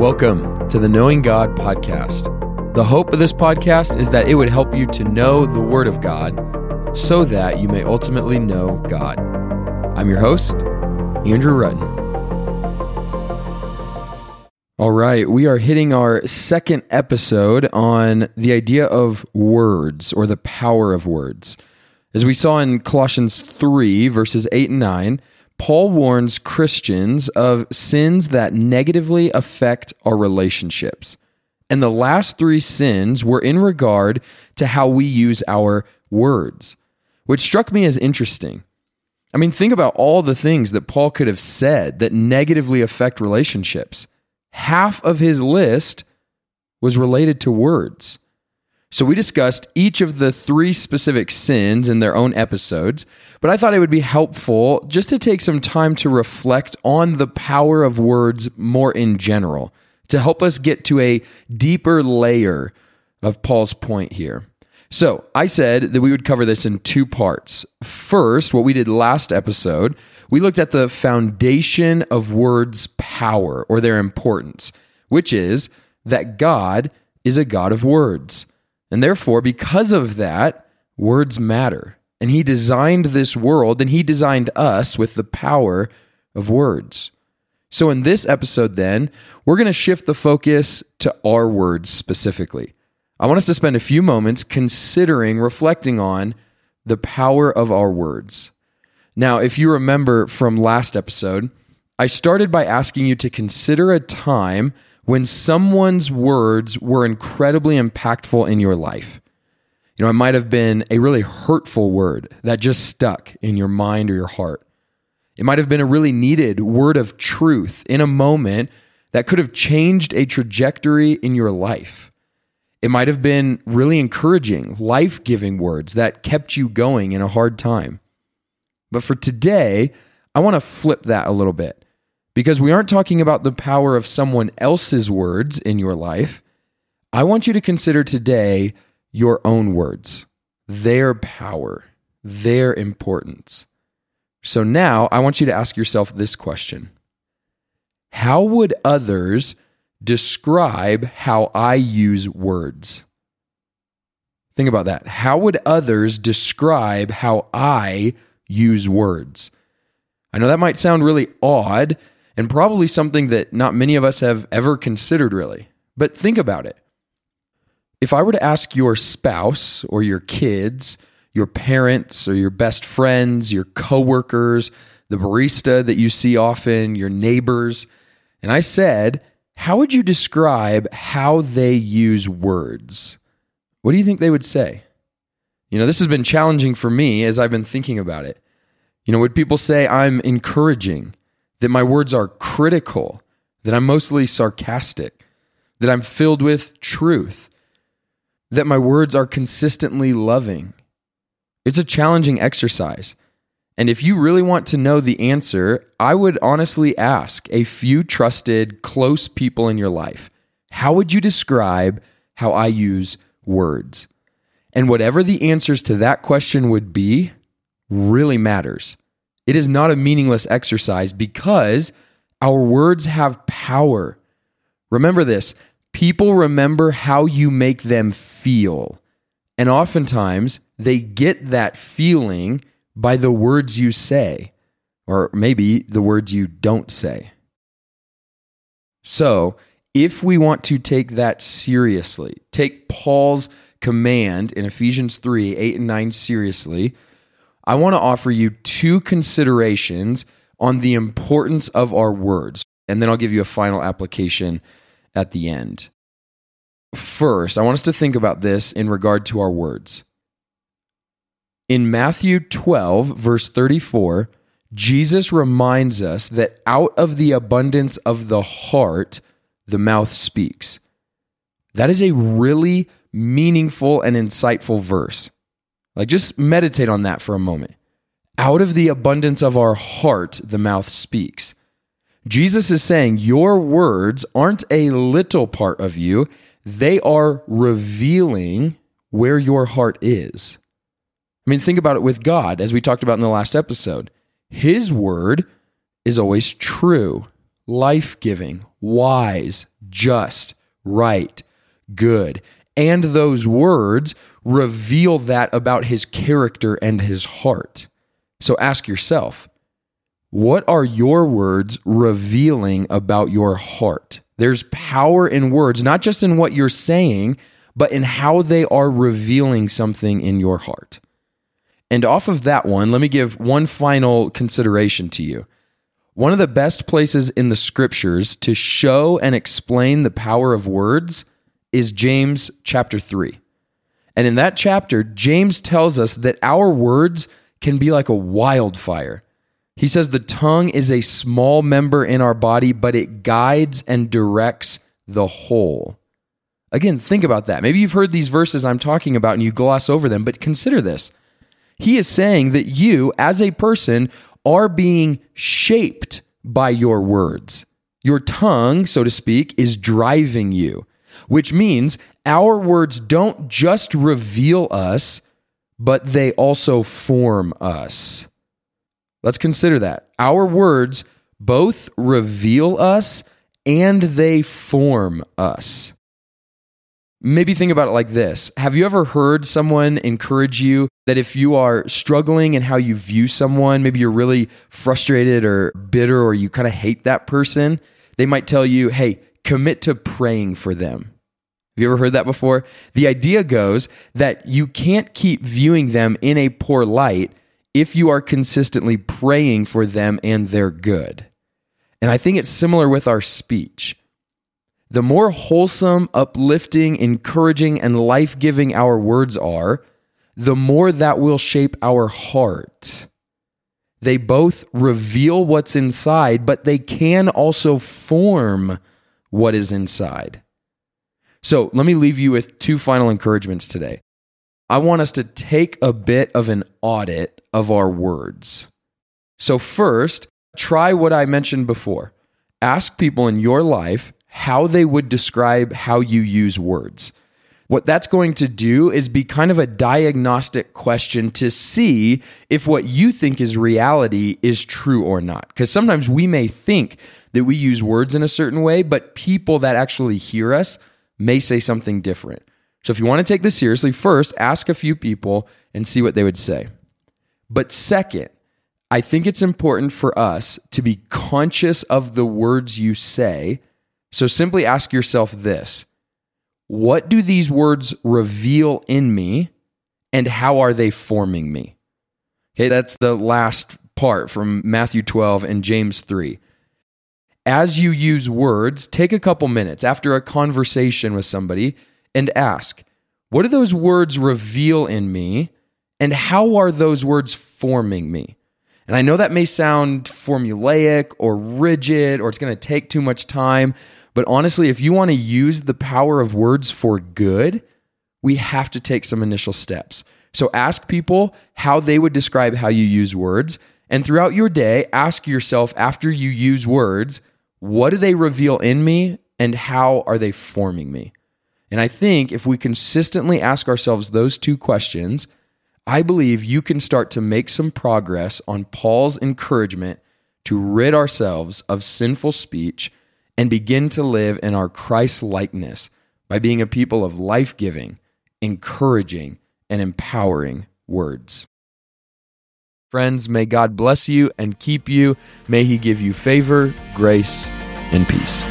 Welcome to the Knowing God podcast. The hope of this podcast is that it would help you to know the Word of God so that you may ultimately know God. I'm your host, Andrew Rutten. All right, we are hitting our second episode on the idea of words or the power of words. As we saw in Colossians 3, verses 8 and 9, Paul warns Christians of sins that negatively affect our relationships. And the last three sins were in regard to how we use our words, which struck me as interesting. I mean, think about all the things that Paul could have said that negatively affect relationships. Half of his list was related to words. So we discussed each of the three specific sins in their own episodes, but I thought it would be helpful just to take some time to reflect on the power of words more in general to help us get to a deeper layer of Paul's point here. So I said that we would cover this in two parts. First, what we did last episode, we looked at the foundation of words' power or their importance, which is that God is a God of words. And therefore, because of that, words matter. And he designed this world and he designed us with the power of words. So, in this episode, then, we're going to shift the focus to our words specifically. I want us to spend a few moments considering, reflecting on the power of our words. Now, if you remember from last episode, I started by asking you to consider a time when someone's words were incredibly impactful in your life. You know, it might have been a really hurtful word that just stuck in your mind or your heart. It might have been a really needed word of truth in a moment that could have changed a trajectory in your life. It might have been really encouraging, life giving words that kept you going in a hard time. But for today, I want to flip that a little bit because we aren't talking about the power of someone else's words in your life. I want you to consider today your own words, their power, their importance. So now I want you to ask yourself this question How would others describe how I use words? Think about that. How would others describe how I use words? I know that might sound really odd and probably something that not many of us have ever considered, really. But think about it. If I were to ask your spouse or your kids, your parents or your best friends, your coworkers, the barista that you see often, your neighbors, and I said, How would you describe how they use words? What do you think they would say? You know, this has been challenging for me as I've been thinking about it. You know, would people say I'm encouraging, that my words are critical, that I'm mostly sarcastic, that I'm filled with truth? that my words are consistently loving? It's a challenging exercise. And if you really want to know the answer, I would honestly ask a few trusted, close people in your life how would you describe how I use words? And whatever the answers to that question would be, really matters. It is not a meaningless exercise because our words have power. Remember this people remember how you make them feel. And oftentimes they get that feeling by the words you say, or maybe the words you don't say. So, if we want to take that seriously, take Paul's command in Ephesians 3 8 and 9 seriously, I want to offer you two considerations on the importance of our words. And then I'll give you a final application at the end. First, I want us to think about this in regard to our words. In Matthew 12, verse 34, Jesus reminds us that out of the abundance of the heart, the mouth speaks. That is a really meaningful and insightful verse. Like, just meditate on that for a moment. Out of the abundance of our heart, the mouth speaks. Jesus is saying your words aren't a little part of you, they are revealing where your heart is. I mean, think about it with God, as we talked about in the last episode. His word is always true, life giving, wise, just, right, good. And those words reveal that about his character and his heart. So ask yourself, what are your words revealing about your heart? There's power in words, not just in what you're saying, but in how they are revealing something in your heart. And off of that one, let me give one final consideration to you. One of the best places in the scriptures to show and explain the power of words is James chapter 3. And in that chapter, James tells us that our words can be like a wildfire. He says the tongue is a small member in our body, but it guides and directs the whole. Again, think about that. Maybe you've heard these verses I'm talking about and you gloss over them, but consider this. He is saying that you, as a person, are being shaped by your words. Your tongue, so to speak, is driving you, which means our words don't just reveal us, but they also form us. Let's consider that. Our words both reveal us and they form us. Maybe think about it like this Have you ever heard someone encourage you that if you are struggling in how you view someone, maybe you're really frustrated or bitter or you kind of hate that person, they might tell you, hey, commit to praying for them. Have you ever heard that before? The idea goes that you can't keep viewing them in a poor light if you are consistently praying for them and their good. And I think it's similar with our speech. The more wholesome, uplifting, encouraging, and life giving our words are, the more that will shape our heart. They both reveal what's inside, but they can also form what is inside. So let me leave you with two final encouragements today. I want us to take a bit of an audit of our words. So, first, try what I mentioned before. Ask people in your life how they would describe how you use words. What that's going to do is be kind of a diagnostic question to see if what you think is reality is true or not. Because sometimes we may think that we use words in a certain way, but people that actually hear us may say something different. So if you want to take this seriously, first ask a few people and see what they would say. But second, I think it's important for us to be conscious of the words you say so simply ask yourself this What do these words reveal in me, and how are they forming me? Okay, that's the last part from Matthew 12 and James 3. As you use words, take a couple minutes after a conversation with somebody and ask, What do those words reveal in me, and how are those words forming me? And I know that may sound formulaic or rigid or it's going to take too much time, but honestly, if you want to use the power of words for good, we have to take some initial steps. So ask people how they would describe how you use words. And throughout your day, ask yourself after you use words, what do they reveal in me and how are they forming me? And I think if we consistently ask ourselves those two questions, I believe you can start to make some progress on Paul's encouragement to rid ourselves of sinful speech and begin to live in our Christ likeness by being a people of life giving, encouraging, and empowering words. Friends, may God bless you and keep you. May He give you favor, grace, and peace.